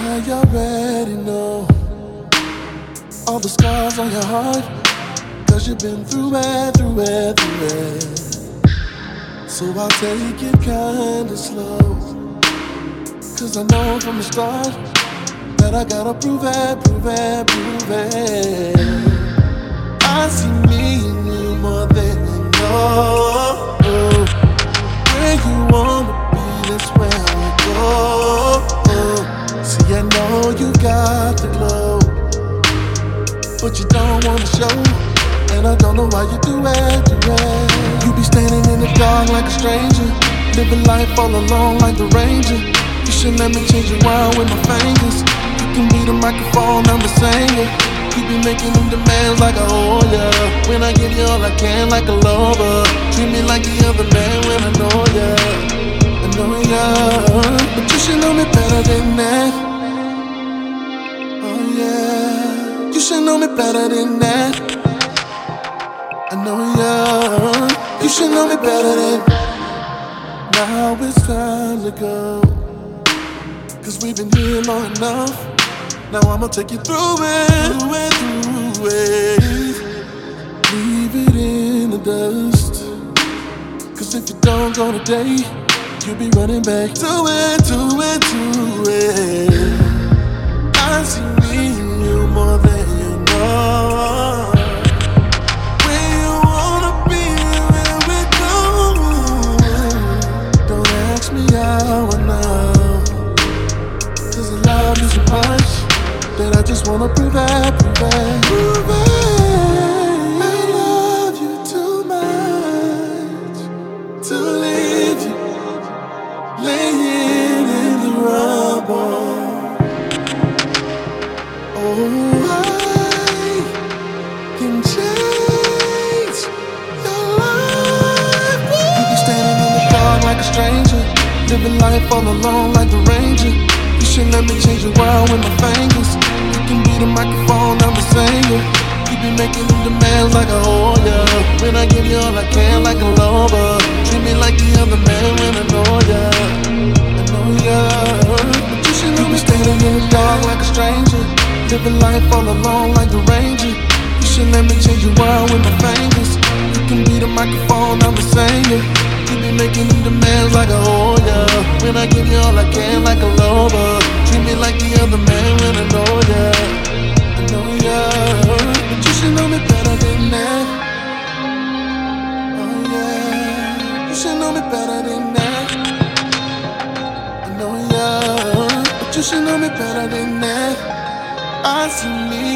I already know all the scars on your heart. Cause you've been through it, through it, through it. So I'll take it kinda slow. Cause I know from the start that I gotta prove it, prove it, prove it. But you don't wanna show. And I don't know why you do it, do it. You be standing in the dark like a stranger, living life all alone like the ranger. You should let me change your world with my fingers. You can be the microphone, I'm the singer. You be making them demands like a oh. When I give you all I can like a lover, treat me like the other man when I know ya. I know ya, but you should know me better than that. Better than that. I know ya, you should know me better than. Now it's time to go. Cause we've been here long enough. Now I'ma take you through it, through it, through it. Leave it in the dust. Cause if you don't go today, you'll be running back to it, to it, to it. That I just wanna prove it, prove it. I love you too much to leave you laying in the rubble. Oh, I can change your life. You in the dark like a stranger, living life all alone like the ranger. You should let me change your world with my fingers. You can be the microphone, I'm the singer. You be making demands like a yeah. When I give you all I can like a lover, treat me like the other man when I know ya. I know ya. But you should know me standing in the dark like a stranger, living life all alone like the ranger. You should let me change your world with my fingers. You can be the microphone, I'm the singer. You be making demands like a yeah. When I give you all I can like a lover, me like the other man when I know ya. I know ya, but you should know me better than that. Oh yeah, you should know me better than that. I know ya, but you should know me better than that. I see me